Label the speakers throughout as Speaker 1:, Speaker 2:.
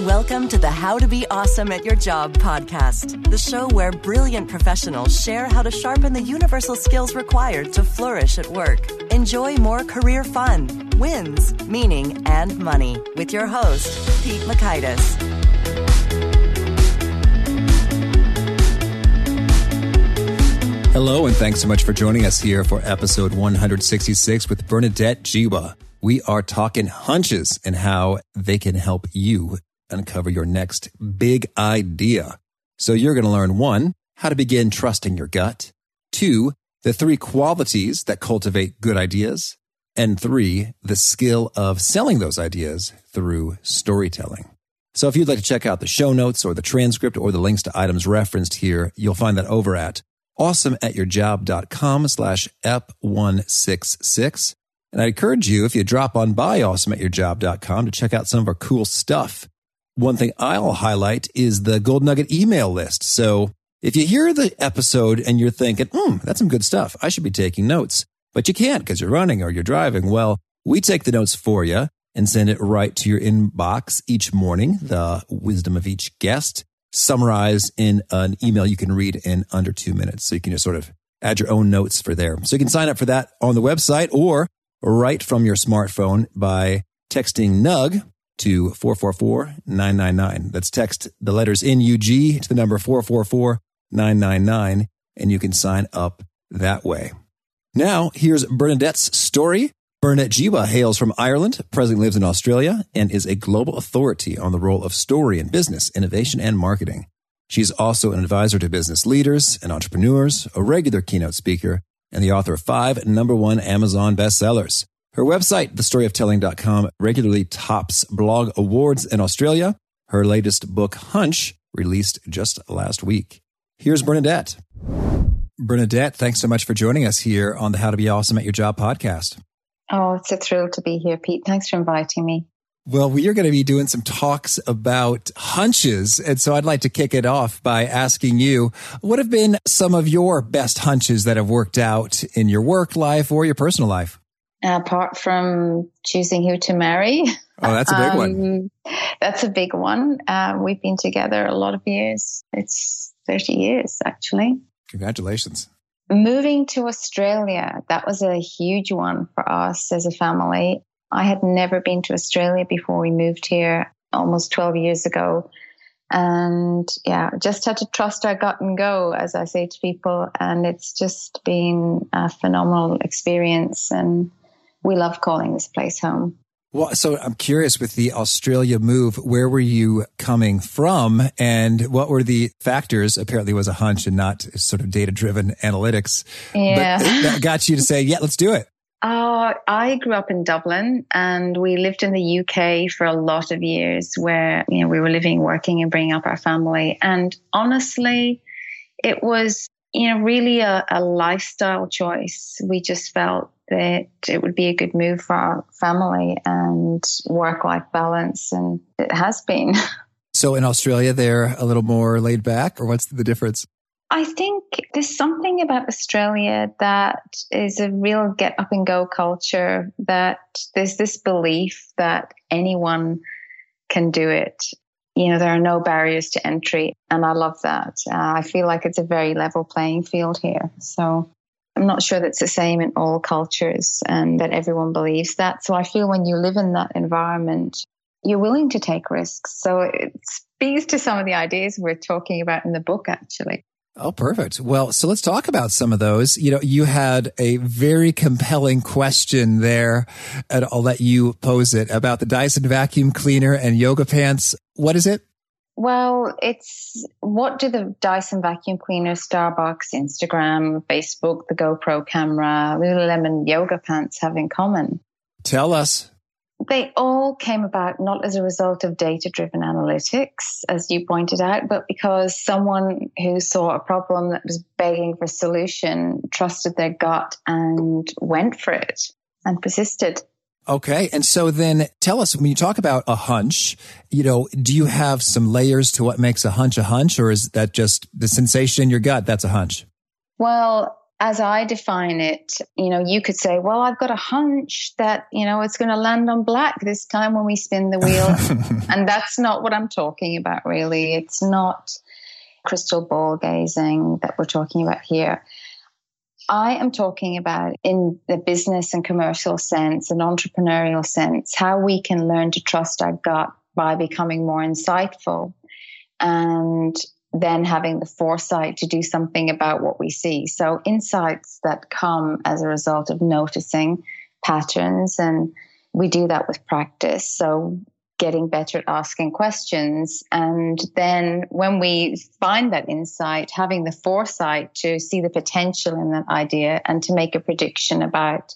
Speaker 1: Welcome to the How to Be Awesome at Your Job podcast, the show where brilliant professionals share how to sharpen the universal skills required to flourish at work. Enjoy more career fun, wins, meaning, and money with your host, Pete Mockaitis.
Speaker 2: Hello, and thanks so much for joining us here for episode 166 with Bernadette Jiwa. We are talking hunches and how they can help you uncover your next big idea. So you're going to learn one, how to begin trusting your gut. Two, the three qualities that cultivate good ideas. And three, the skill of selling those ideas through storytelling. So if you'd like to check out the show notes or the transcript or the links to items referenced here, you'll find that over at awesomeatyourjob.com slash ep166. And I encourage you, if you drop on by awesomeatyourjob.com to check out some of our cool stuff. One thing I'll highlight is the Gold Nugget email list. So if you hear the episode and you're thinking, hmm, that's some good stuff. I should be taking notes, but you can't because you're running or you're driving. Well, we take the notes for you and send it right to your inbox each morning. The wisdom of each guest summarized in an email you can read in under two minutes. So you can just sort of add your own notes for there. So you can sign up for that on the website or right from your smartphone by texting NUG to 444-999. That's text the letters NUG to the number 444-999 and you can sign up that way. Now, here's Bernadette's story. Bernadette Jiwa hails from Ireland, presently lives in Australia, and is a global authority on the role of story in business, innovation, and marketing. She's also an advisor to business leaders and entrepreneurs, a regular keynote speaker, and the author of five number one Amazon bestsellers. Her website, thestoryoftelling.com, regularly tops blog awards in Australia. Her latest book, Hunch, released just last week. Here's Bernadette. Bernadette, thanks so much for joining us here on the How to Be Awesome at Your Job podcast.
Speaker 3: Oh, it's a thrill to be here, Pete. Thanks for inviting me.
Speaker 2: Well, we are going to be doing some talks about hunches. And so I'd like to kick it off by asking you, what have been some of your best hunches that have worked out in your work life or your personal life?
Speaker 3: Apart from choosing who to marry.
Speaker 2: Oh, that's a big um, one.
Speaker 3: That's a big one. Uh, we've been together a lot of years. It's 30 years, actually.
Speaker 2: Congratulations.
Speaker 3: Moving to Australia, that was a huge one for us as a family. I had never been to Australia before we moved here almost 12 years ago. And yeah, just had to trust our gut and go, as I say to people. And it's just been a phenomenal experience. And we love calling this place home.
Speaker 2: Well, so I'm curious with the Australia move, where were you coming from and what were the factors? Apparently was a hunch and not sort of data driven analytics.
Speaker 3: Yeah.
Speaker 2: That got you to say, yeah, let's do it.
Speaker 3: Uh, I grew up in Dublin and we lived in the UK for a lot of years where, you know, we were living, working and bringing up our family. And honestly, it was, you know, really a, a lifestyle choice. We just felt that it would be a good move for our family and work life balance. And it has been.
Speaker 2: So in Australia, they're a little more laid back, or what's the difference?
Speaker 3: I think there's something about Australia that is a real get up and go culture, that there's this belief that anyone can do it. You know, there are no barriers to entry. And I love that. Uh, I feel like it's a very level playing field here. So I'm not sure that's the same in all cultures and that everyone believes that. So I feel when you live in that environment, you're willing to take risks. So it speaks to some of the ideas we're talking about in the book, actually.
Speaker 2: Oh, perfect. Well, so let's talk about some of those. You know, you had a very compelling question there, and I'll let you pose it about the Dyson vacuum cleaner and yoga pants. What is it?
Speaker 3: Well, it's what do the Dyson vacuum cleaner, Starbucks, Instagram, Facebook, the GoPro camera, Lululemon yoga pants have in common?
Speaker 2: Tell us.
Speaker 3: They all came about not as a result of data driven analytics, as you pointed out, but because someone who saw a problem that was begging for a solution trusted their gut and went for it and persisted.
Speaker 2: Okay. And so then tell us when you talk about a hunch, you know, do you have some layers to what makes a hunch a hunch or is that just the sensation in your gut? That's a hunch.
Speaker 3: Well, as I define it, you know, you could say, well, I've got a hunch that, you know, it's going to land on black this time when we spin the wheel. and that's not what I'm talking about, really. It's not crystal ball gazing that we're talking about here. I am talking about in the business and commercial sense and entrepreneurial sense, how we can learn to trust our gut by becoming more insightful and then having the foresight to do something about what we see. So insights that come as a result of noticing patterns and we do that with practice. So getting better at asking questions. And then when we find that insight, having the foresight to see the potential in that idea and to make a prediction about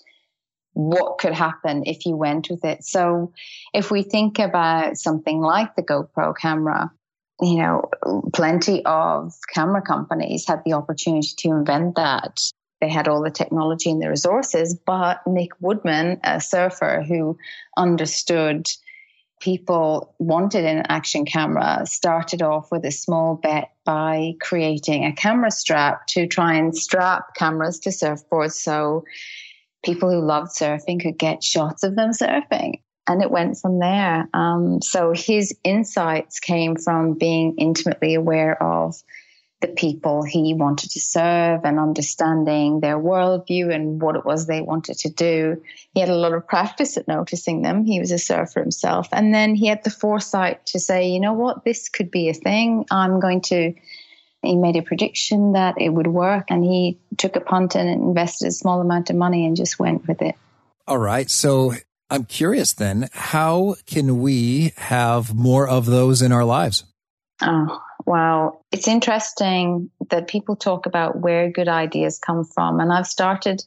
Speaker 3: what could happen if you went with it. So if we think about something like the GoPro camera, you know, plenty of camera companies had the opportunity to invent that. They had all the technology and the resources, but Nick Woodman, a surfer who understood people wanted an action camera, started off with a small bet by creating a camera strap to try and strap cameras to surfboards so people who loved surfing could get shots of them surfing and it went from there. Um, so his insights came from being intimately aware of the people he wanted to serve and understanding their worldview and what it was they wanted to do. He had a lot of practice at noticing them. He was a surfer himself. And then he had the foresight to say, you know what, this could be a thing. I'm going to. He made a prediction that it would work and he took a punt and invested a small amount of money and just went with it.
Speaker 2: All right. So I'm curious then, how can we have more of those in our lives?
Speaker 3: Oh, wow. It's interesting that people talk about where good ideas come from. And I've started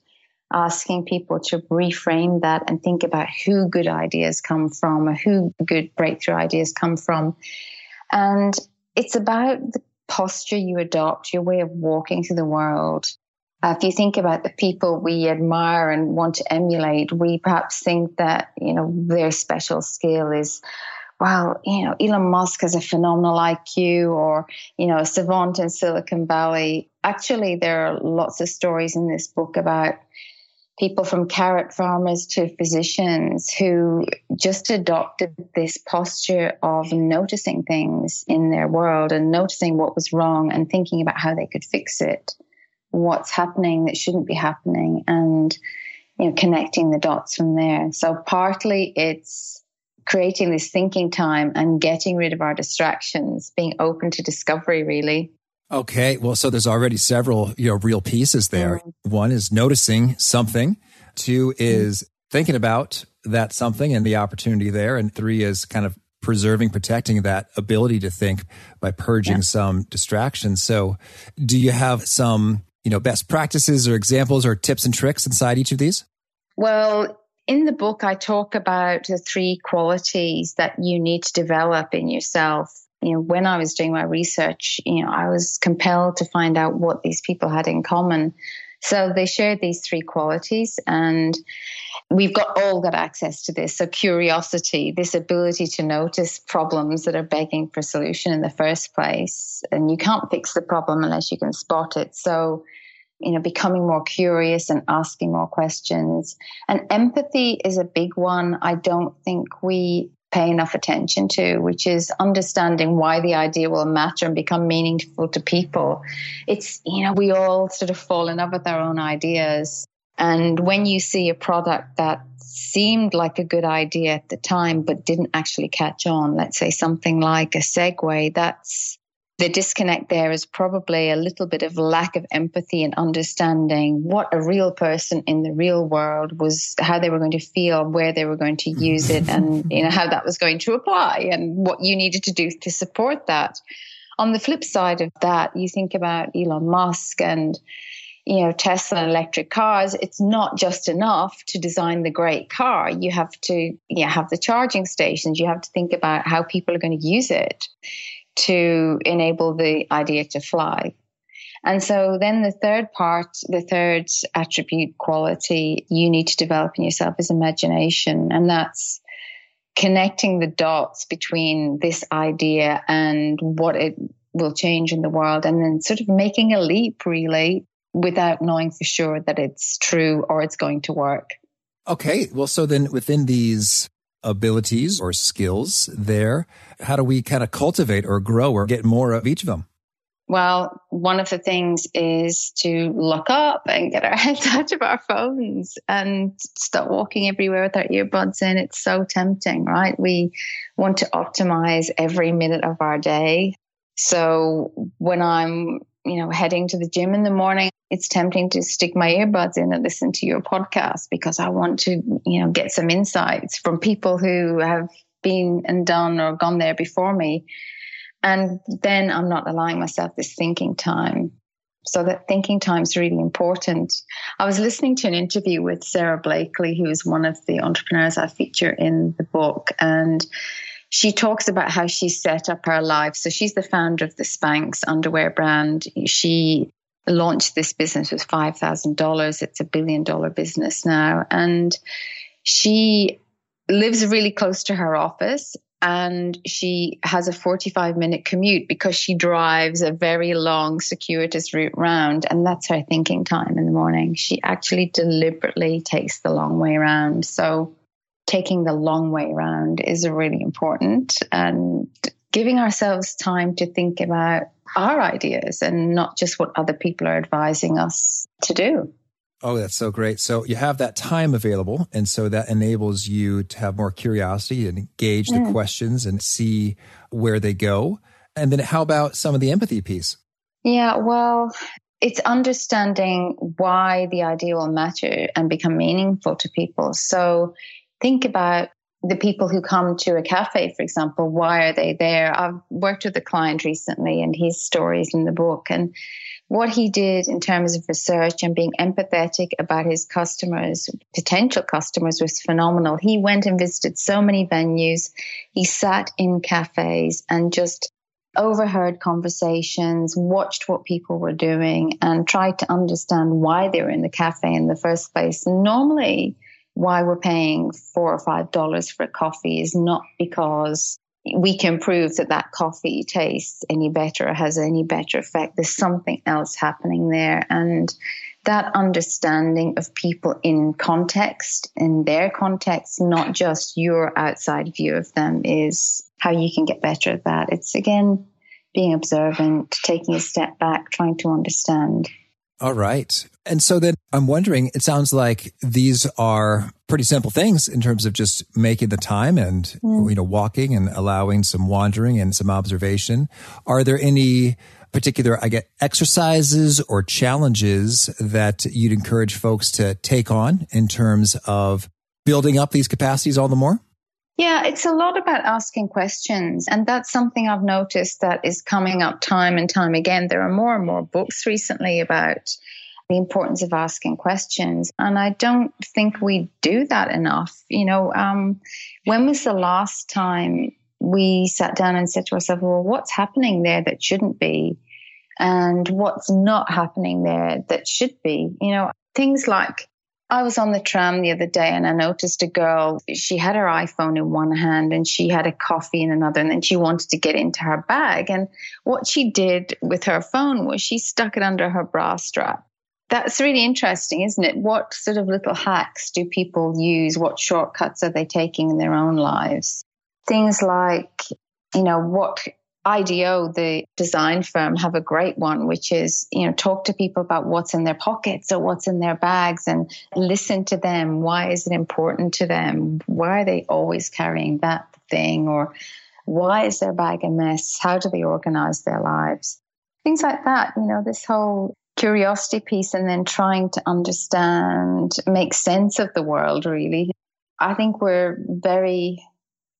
Speaker 3: asking people to reframe that and think about who good ideas come from or who good breakthrough ideas come from. And it's about the posture you adopt, your way of walking through the world, uh, if you think about the people we admire and want to emulate, we perhaps think that, you know, their special skill is, well, you know, Elon Musk has a phenomenal IQ or, you know, a savant in Silicon Valley. Actually, there are lots of stories in this book about people from carrot farmers to physicians who just adopted this posture of noticing things in their world and noticing what was wrong and thinking about how they could fix it what's happening that shouldn't be happening and you know connecting the dots from there so partly it's creating this thinking time and getting rid of our distractions being open to discovery really
Speaker 2: okay well so there's already several you know real pieces there mm. one is noticing something two is mm. thinking about that something and the opportunity there and three is kind of preserving, protecting that ability to think by purging yeah. some distractions. So, do you have some you know, best practices or examples or tips and tricks inside each of these?
Speaker 3: Well, in the book, I talk about the three qualities that you need to develop in yourself. You know, when I was doing my research, you know, I was compelled to find out what these people had in common. So they shared these three qualities and we've got all got access to this. So curiosity, this ability to notice problems that are begging for solution in the first place. And you can't fix the problem unless you can spot it. So, you know, becoming more curious and asking more questions. And empathy is a big one. I don't think we pay enough attention to, which is understanding why the idea will matter and become meaningful to people. It's, you know, we all sort of fall in love with our own ideas and when you see a product that seemed like a good idea at the time, but didn't actually catch on, let's say something like a Segway, that's the disconnect there is probably a little bit of lack of empathy and understanding what a real person in the real world was, how they were going to feel, where they were going to use it, and you know how that was going to apply, and what you needed to do to support that. On the flip side of that, you think about Elon Musk and you know, Tesla and electric cars, it's not just enough to design the great car. You have to you know, have the charging stations. You have to think about how people are going to use it to enable the idea to fly. And so then the third part, the third attribute quality you need to develop in yourself is imagination. And that's connecting the dots between this idea and what it will change in the world and then sort of making a leap really without knowing for sure that it's true or it's going to work.
Speaker 2: Okay. Well, so then within these abilities or skills there, how do we kind of cultivate or grow or get more of each of them?
Speaker 3: Well, one of the things is to look up and get our heads out of our phones and stop walking everywhere with our earbuds in. It's so tempting, right? We want to optimize every minute of our day. So when I'm, you know, heading to the gym in the morning, it's tempting to stick my earbuds in and listen to your podcast because I want to, you know, get some insights from people who have been and done or gone there before me. And then I'm not allowing myself this thinking time. So that thinking time is really important. I was listening to an interview with Sara Blakely, who is one of the entrepreneurs I feature in the book. And she talks about how she set up her life. So she's the founder of the Spanx underwear brand. She launched this business with $5,000. It's a billion dollar business now. And she lives really close to her office and she has a 45 minute commute because she drives a very long circuitous route round and that's her thinking time in the morning she actually deliberately takes the long way around so taking the long way around is really important and giving ourselves time to think about our ideas and not just what other people are advising us to do
Speaker 2: Oh, that's so great. So you have that time available. And so that enables you to have more curiosity and engage the mm. questions and see where they go. And then how about some of the empathy piece?
Speaker 3: Yeah, well, it's understanding why the idea will matter and become meaningful to people. So think about the people who come to a cafe, for example, why are they there? I've worked with a client recently and his stories in the book and what he did in terms of research and being empathetic about his customers, potential customers, was phenomenal. He went and visited so many venues. He sat in cafes and just overheard conversations, watched what people were doing, and tried to understand why they were in the cafe in the first place. Normally, why we're paying four or five dollars for a coffee is not because we can prove that that coffee tastes any better or has any better effect. There's something else happening there. And that understanding of people in context, in their context, not just your outside view of them, is how you can get better at that. It's again being observant, taking a step back, trying to understand.
Speaker 2: All right. And so then I'm wondering, it sounds like these are pretty simple things in terms of just making the time and, mm. you know, walking and allowing some wandering and some observation. Are there any particular, I get exercises or challenges that you'd encourage folks to take on in terms of building up these capacities all the more?
Speaker 3: Yeah, it's a lot about asking questions. And that's something I've noticed that is coming up time and time again. There are more and more books recently about the importance of asking questions. And I don't think we do that enough. You know, um, when was the last time we sat down and said to ourselves, well, what's happening there that shouldn't be? And what's not happening there that should be? You know, things like I was on the tram the other day and I noticed a girl. She had her iPhone in one hand and she had a coffee in another, and then she wanted to get into her bag. And what she did with her phone was she stuck it under her bra strap. That's really interesting, isn't it? What sort of little hacks do people use? What shortcuts are they taking in their own lives? Things like, you know, what IDEO, the design firm, have a great one, which is, you know, talk to people about what's in their pockets or what's in their bags and listen to them. Why is it important to them? Why are they always carrying that thing? Or why is their bag a mess? How do they organize their lives? Things like that, you know, this whole curiosity piece and then trying to understand, make sense of the world, really. I think we're very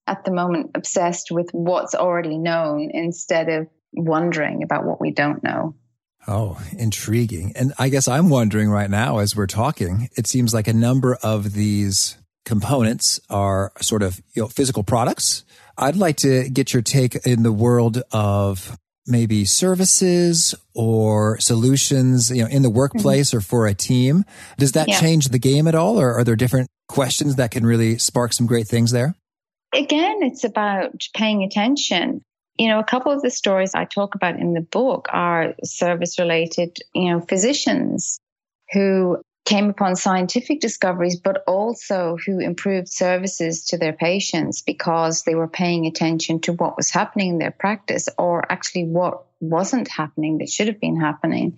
Speaker 3: at the moment obsessed with what's already known instead of wondering about what we don't know.
Speaker 2: Oh, intriguing. And I guess I'm wondering right now as we're talking, it seems like a number of these components are sort of you know, physical products. I'd like to get your take in the world of maybe services or solutions, you know, in the workplace mm-hmm. or for a team. Does that yeah. change the game at all? Or are there different questions that can really spark some great things there?
Speaker 3: Again, it's about paying attention. you know, a couple of the stories I talk about in the book are service related, you know, physicians who came upon scientific discoveries, but also who improved services to their patients because they were paying attention to what was happening in their practice or actually what wasn't happening that should have been happening.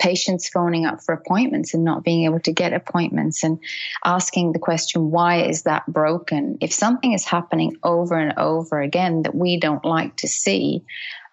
Speaker 3: Patients phoning up for appointments and not being able to get appointments and asking the question, why is that broken? If something is happening over and over again that we don't like to see,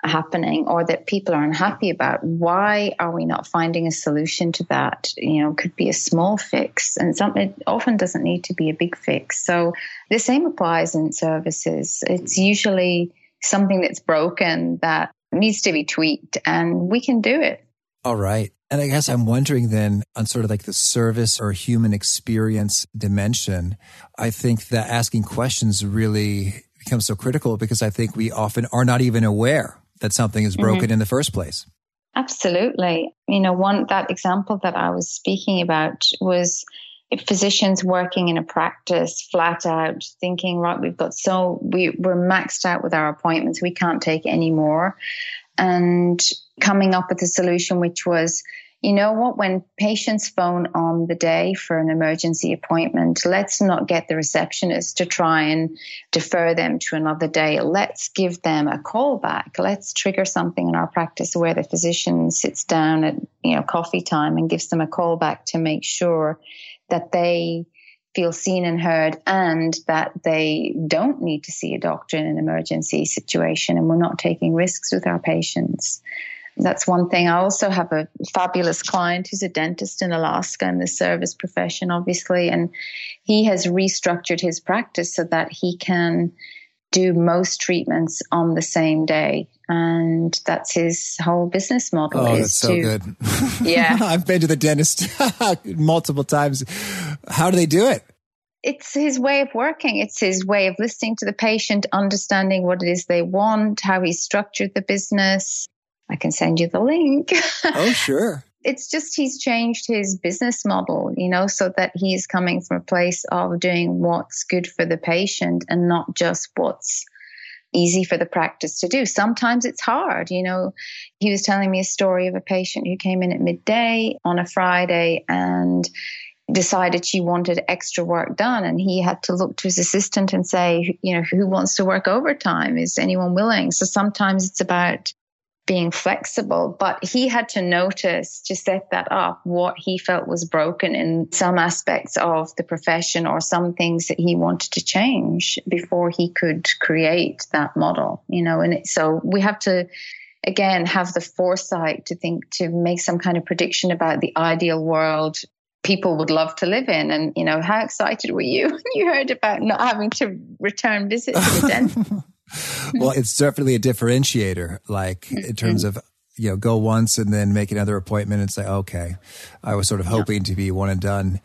Speaker 3: happening or that people are unhappy about why are we not finding a solution to that you know could be a small fix and something often doesn't need to be a big fix so the same applies in services it's usually something that's broken that needs to be tweaked and we can do it
Speaker 2: all right and I guess I'm wondering then on sort of like the service or human experience dimension, I think that asking questions really becomes so critical because I think we often are not even aware that something is broken mm-hmm. in the first place.
Speaker 3: Absolutely. You know, one that example that I was speaking about was physicians working in a practice flat out thinking, right, we've got so we, we're maxed out with our appointments, we can't take any more. And coming up with a solution which was you know what? When patients phone on the day for an emergency appointment, let's not get the receptionist to try and defer them to another day. Let's give them a call back. Let's trigger something in our practice where the physician sits down at, you know, coffee time and gives them a call back to make sure that they feel seen and heard and that they don't need to see a doctor in an emergency situation and we're not taking risks with our patients. That's one thing. I also have a fabulous client who's a dentist in Alaska in the service profession, obviously, and he has restructured his practice so that he can do most treatments on the same day. And that's his whole business model.
Speaker 2: Oh, that's so to, good.
Speaker 3: Yeah.
Speaker 2: I've been to the dentist multiple times. How do they do it?
Speaker 3: it's his way of working. It's his way of listening to the patient, understanding what it is they want, how he structured the business. I can send you the link.
Speaker 2: oh, sure.
Speaker 3: It's just he's changed his business model, you know, so that he's coming from a place of doing what's good for the patient and not just what's easy for the practice to do. Sometimes it's hard, you know. He was telling me a story of a patient who came in at midday on a Friday and decided she wanted extra work done and he had to look to his assistant and say you know who wants to work overtime is anyone willing so sometimes it's about being flexible, but he had to notice to set that up what he felt was broken in some aspects of the profession or some things that he wanted to change before he could create that model, you know, and so we have to again have the foresight to think to make some kind of prediction about the ideal world people would love to live in. And you know how excited were you when you heard about not having to return visits to the dentist
Speaker 2: well, it's definitely a differentiator, like in mm-hmm. terms of, you know, go once and then make another appointment and say, okay, I was sort of hoping yeah. to be one and done.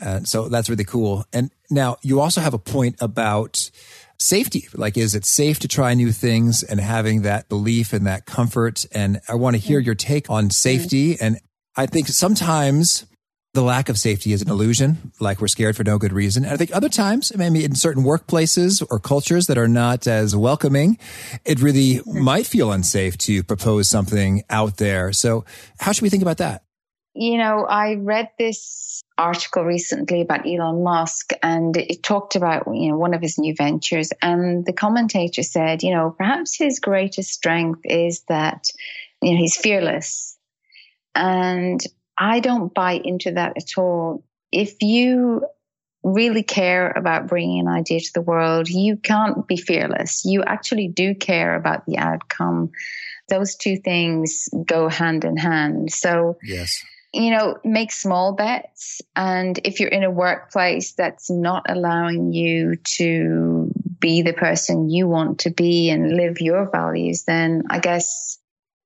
Speaker 2: Uh, so that's really cool. And now you also have a point about safety. Like, is it safe to try new things and having that belief and that comfort? And I want to hear your take on safety. And I think sometimes the lack of safety is an illusion, like we're scared for no good reason. And I think other times, maybe in certain workplaces or cultures that are not as welcoming, it really might feel unsafe to propose something out there. So how should we think about that?
Speaker 3: You know, I read this article recently about Elon Musk and it talked about, you know, one of his new ventures. And the commentator said, you know, perhaps his greatest strength is that, you know, he's fearless. And I don't buy into that at all. If you really care about bringing an idea to the world, you can't be fearless. You actually do care about the outcome. Those two things go hand in hand. So,
Speaker 2: yes.
Speaker 3: You know, make small bets. And if you're in a workplace that's not allowing you to be the person you want to be and live your values, then I guess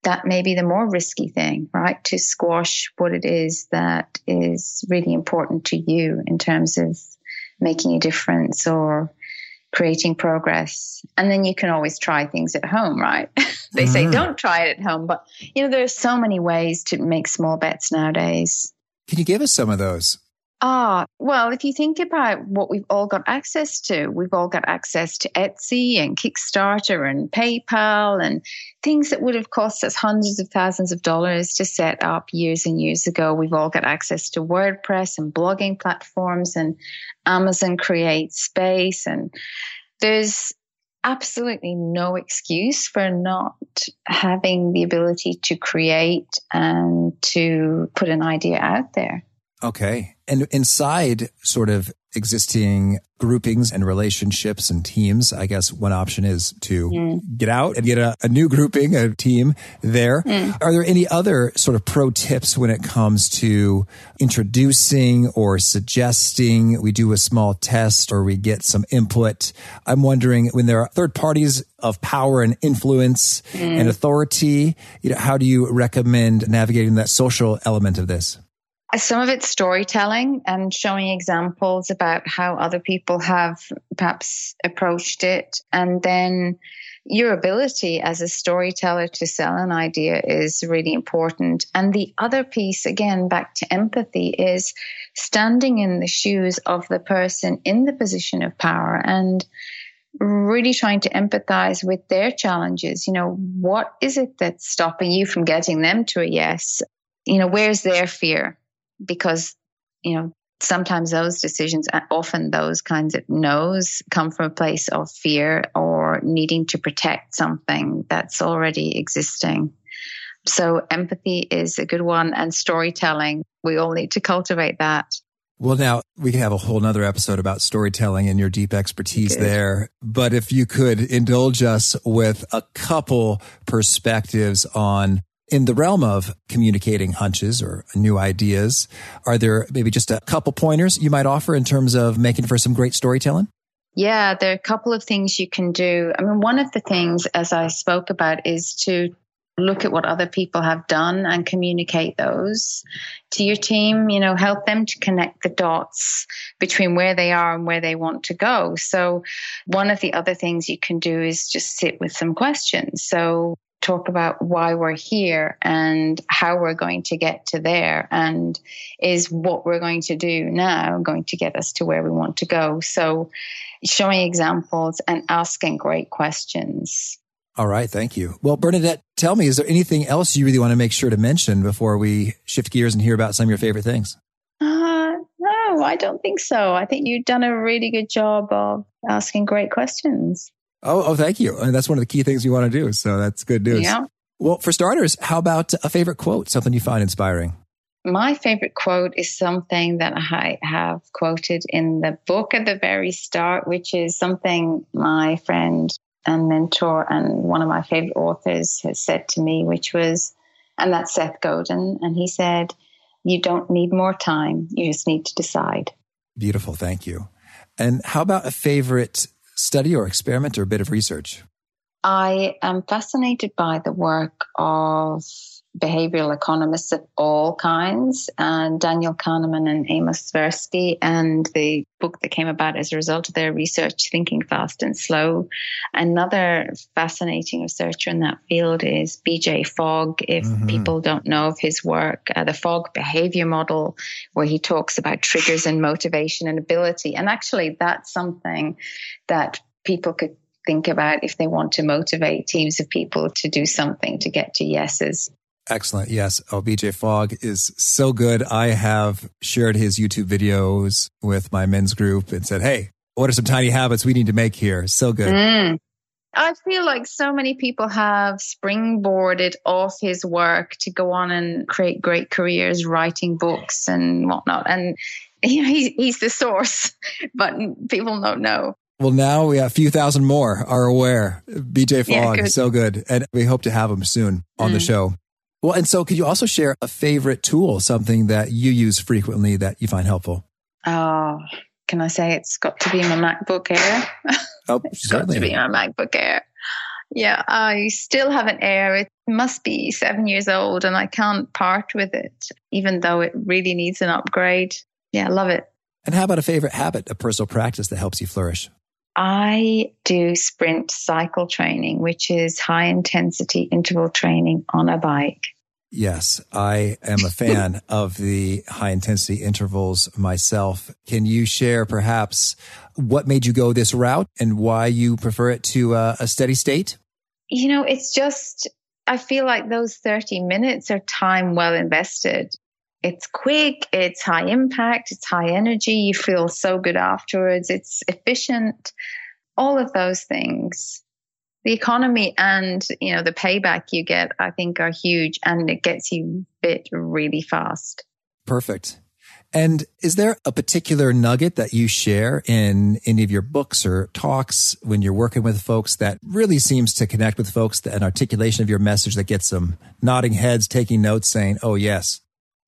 Speaker 3: that may be the more risky thing, right? To squash what it is that is really important to you in terms of making a difference or creating progress. And then you can always try things at home, right? they mm-hmm. say don't try it at home, but you know, there's so many ways to make small bets nowadays.
Speaker 2: Can you give us some of those?
Speaker 3: Ah, well, if you think about what we've all got access to, we've all got access to Etsy and Kickstarter and PayPal and things that would have cost us hundreds of thousands of dollars to set up years and years ago. We've all got access to WordPress and blogging platforms and Amazon Create Space. And there's absolutely no excuse for not having the ability to create and to put an idea out there.
Speaker 2: Okay. And inside sort of existing groupings and relationships and teams, I guess one option is to mm. get out and get a, a, new grouping, a team there. Mm. Are there any other sort of pro tips when it comes to introducing or suggesting we do a small test or we get some input? I'm wondering when there are third parties of power and influence mm. and authority, you know, how do you recommend navigating that social element of this?
Speaker 3: Some of it's storytelling and showing examples about how other people have perhaps approached it. And then your ability as a storyteller to sell an idea is really important. And the other piece, again, back to empathy, is standing in the shoes of the person in the position of power and really trying to empathize with their challenges. You know, what is it that's stopping you from getting them to a yes? You know, where's their fear? Because, you know, sometimes those decisions, uh, often those kinds of no's come from a place of fear or needing to protect something that's already existing. So empathy is a good one and storytelling. We all need to cultivate that.
Speaker 2: Well, now we can have a whole nother episode about storytelling and your deep expertise there. But if you could indulge us with a couple perspectives on in the realm of communicating hunches or new ideas, are there maybe just a couple pointers you might offer in terms of making for some great storytelling?
Speaker 3: Yeah, there are a couple of things you can do. I mean, one of the things, as I spoke about, is to look at what other people have done and communicate those to your team you know help them to connect the dots between where they are and where they want to go so one of the other things you can do is just sit with some questions so talk about why we're here and how we're going to get to there and is what we're going to do now going to get us to where we want to go. So showing examples and asking great questions.
Speaker 2: All right. Thank you. Well bernadette tell me is there anything else you really want to make sure to mention before we shift gears and hear about some of your favorite things?
Speaker 3: Uh, no i don't think so. I think you've done a really good job of asking great questions
Speaker 2: Oh, oh, thank you. And that's one of the key things you want to do. So that's good news.
Speaker 3: Yeah.
Speaker 2: Well, for starters, how about a favorite quote, something you find inspiring?
Speaker 3: My favorite quote is something that I have quoted in the book at the very start, which is something my friend and mentor and one of my favorite authors has said to me, which was, and that's Seth Godin. And he said, You don't need more time, you just need to decide.
Speaker 2: Beautiful. Thank you. And how about a favorite study or experiment or a bit of research?
Speaker 3: I am fascinated by the work of behavioral economists of all kinds, and Daniel Kahneman and Amos Tversky, and the book that came about as a result of their research, Thinking Fast and Slow. Another fascinating researcher in that field is BJ Fogg. If mm-hmm. people don't know of his work, uh, the Fogg behavior model, where he talks about triggers and motivation and ability. And actually, that's something that people could think about if they want to motivate teams of people to do something to get to yeses.
Speaker 2: Excellent. Yes. Oh, BJ Fogg is so good. I have shared his YouTube videos with my men's group and said, Hey, what are some tiny habits we need to make here? So good. Mm.
Speaker 3: I feel like so many people have springboarded off his work to go on and create great careers, writing books and whatnot. And you know, he's, he's the source, but people don't know.
Speaker 2: Well, now we have a few thousand more are aware. BJ Fogg, yeah, so good. And we hope to have him soon on mm. the show. Well, and so could you also share a favorite tool, something that you use frequently that you find helpful?
Speaker 3: Oh, can I say it's got to be my MacBook Air?
Speaker 2: Oh,
Speaker 3: it's certainly. got to be my MacBook Air. Yeah, I still have an Air. It must be seven years old and I can't part with it, even though it really needs an upgrade. Yeah, I love it.
Speaker 2: And how about a favorite habit, a personal practice that helps you flourish?
Speaker 3: I do sprint cycle training, which is high intensity interval training on a bike.
Speaker 2: Yes, I am a fan of the high intensity intervals myself. Can you share perhaps what made you go this route and why you prefer it to uh, a steady state?
Speaker 3: You know, it's just, I feel like those 30 minutes are time well invested. It's quick, it's high impact, it's high energy. You feel so good afterwards, it's efficient, all of those things. The economy and you know the payback you get i think are huge and it gets you fit really fast.
Speaker 2: Perfect. And is there a particular nugget that you share in any of your books or talks when you're working with folks that really seems to connect with folks an articulation of your message that gets them nodding heads taking notes saying oh yes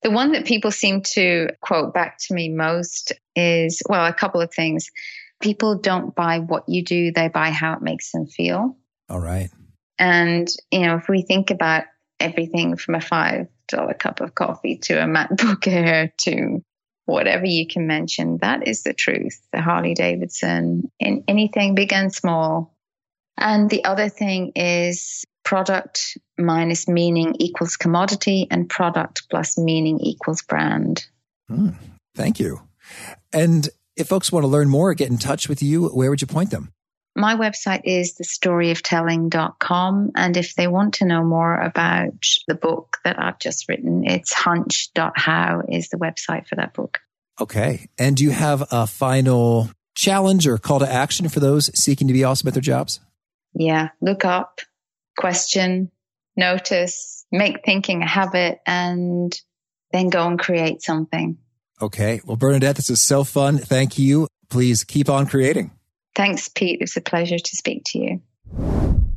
Speaker 3: the one that people seem to quote back to me most is well a couple of things people don't buy what you do they buy how it makes them feel
Speaker 2: all right.
Speaker 3: And, you know, if we think about everything from a $5 cup of coffee to a MacBook Air to whatever you can mention, that is the truth. The Harley Davidson, in anything big and small. And the other thing is product minus meaning equals commodity, and product plus meaning equals brand.
Speaker 2: Hmm. thank you. And if folks want to learn more, or get in touch with you, where would you point them?
Speaker 3: My website is thestoryoftelling.com. And if they want to know more about the book that I've just written, it's hunch.how is the website for that book.
Speaker 2: Okay. And do you have a final challenge or call to action for those seeking to be awesome at their jobs?
Speaker 3: Yeah. Look up, question, notice, make thinking a habit, and then go and create something.
Speaker 2: Okay. Well, Bernadette, this is so fun. Thank you. Please keep on creating.
Speaker 3: Thanks, Pete. It's a pleasure to speak to you.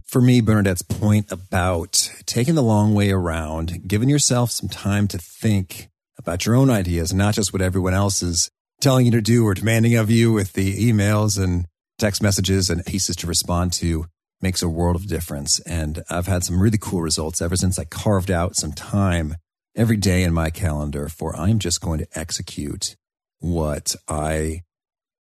Speaker 2: For me, Bernadette's point about taking the long way around, giving yourself some time to think about your own ideas, not just what everyone else is telling you to do or demanding of you with the emails and text messages and pieces to respond to makes a world of difference. And I've had some really cool results ever since I carved out some time every day in my calendar for I'm just going to execute what I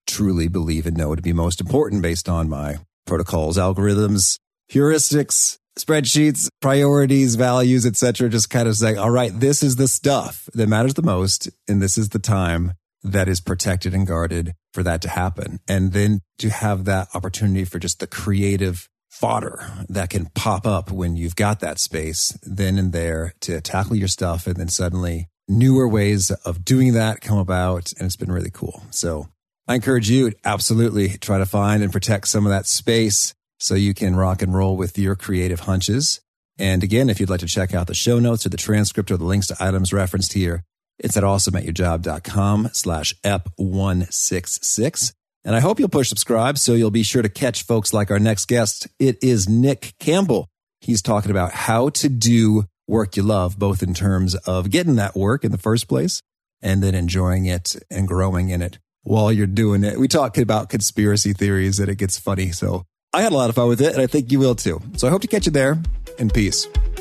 Speaker 2: truly believe and know to be most important based on my protocols, algorithms, heuristics, spreadsheets, priorities, values, etc. Just kind of say, all right, this is the stuff that matters the most. And this is the time that is protected and guarded for that to happen. And then to have that opportunity for just the creative fodder that can pop up when you've got that space then and there to tackle your stuff. And then suddenly newer ways of doing that come about. And it's been really cool. So I encourage you absolutely try to find and protect some of that space so you can rock and roll with your creative hunches. And again, if you'd like to check out the show notes or the transcript or the links to items referenced here, it's at awesomeatyourjob.com slash ep166. And I hope you'll push subscribe so you'll be sure to catch folks like our next guest. It is Nick Campbell. He's talking about how to do work you love, both in terms of getting that work in the first place and then enjoying it and growing in it while you're doing it. We talk about conspiracy theories and it gets funny. So I had a lot of fun with it and I think you will too. So I hope to catch you there and peace.